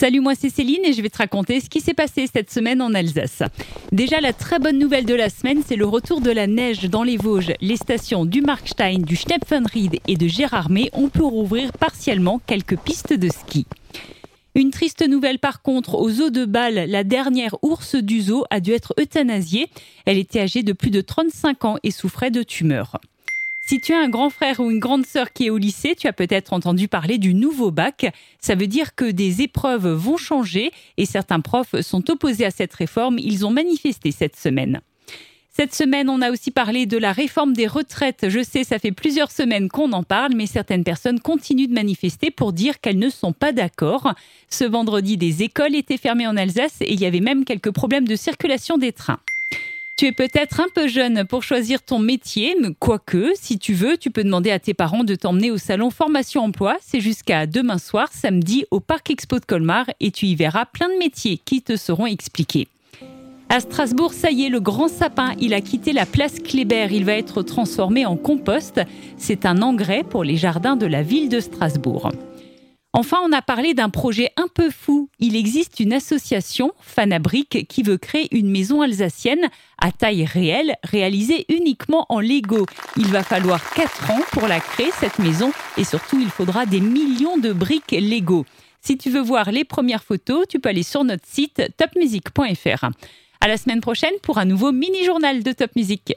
Salut, moi c'est Céline et je vais te raconter ce qui s'est passé cette semaine en Alsace. Déjà, la très bonne nouvelle de la semaine, c'est le retour de la neige dans les Vosges. Les stations du Markstein, du Schnepfenried et de Gérardmer ont pu rouvrir partiellement quelques pistes de ski. Une triste nouvelle par contre, aux eaux de Bâle, la dernière ours du zoo a dû être euthanasiée. Elle était âgée de plus de 35 ans et souffrait de tumeurs. Si tu as un grand frère ou une grande sœur qui est au lycée, tu as peut-être entendu parler du nouveau bac. Ça veut dire que des épreuves vont changer et certains profs sont opposés à cette réforme. Ils ont manifesté cette semaine. Cette semaine, on a aussi parlé de la réforme des retraites. Je sais, ça fait plusieurs semaines qu'on en parle, mais certaines personnes continuent de manifester pour dire qu'elles ne sont pas d'accord. Ce vendredi, des écoles étaient fermées en Alsace et il y avait même quelques problèmes de circulation des trains. Tu es peut-être un peu jeune pour choisir ton métier, quoique, si tu veux, tu peux demander à tes parents de t'emmener au salon Formation Emploi. C'est jusqu'à demain soir, samedi, au Parc Expo de Colmar, et tu y verras plein de métiers qui te seront expliqués. À Strasbourg, ça y est, le grand sapin, il a quitté la place Kléber. Il va être transformé en compost. C'est un engrais pour les jardins de la ville de Strasbourg. Enfin, on a parlé d'un projet un peu fou. Il existe une association, Fanabrique, qui veut créer une maison alsacienne à taille réelle, réalisée uniquement en Lego. Il va falloir 4 ans pour la créer, cette maison, et surtout, il faudra des millions de briques Lego. Si tu veux voir les premières photos, tu peux aller sur notre site topmusic.fr. À la semaine prochaine pour un nouveau mini-journal de Top Music.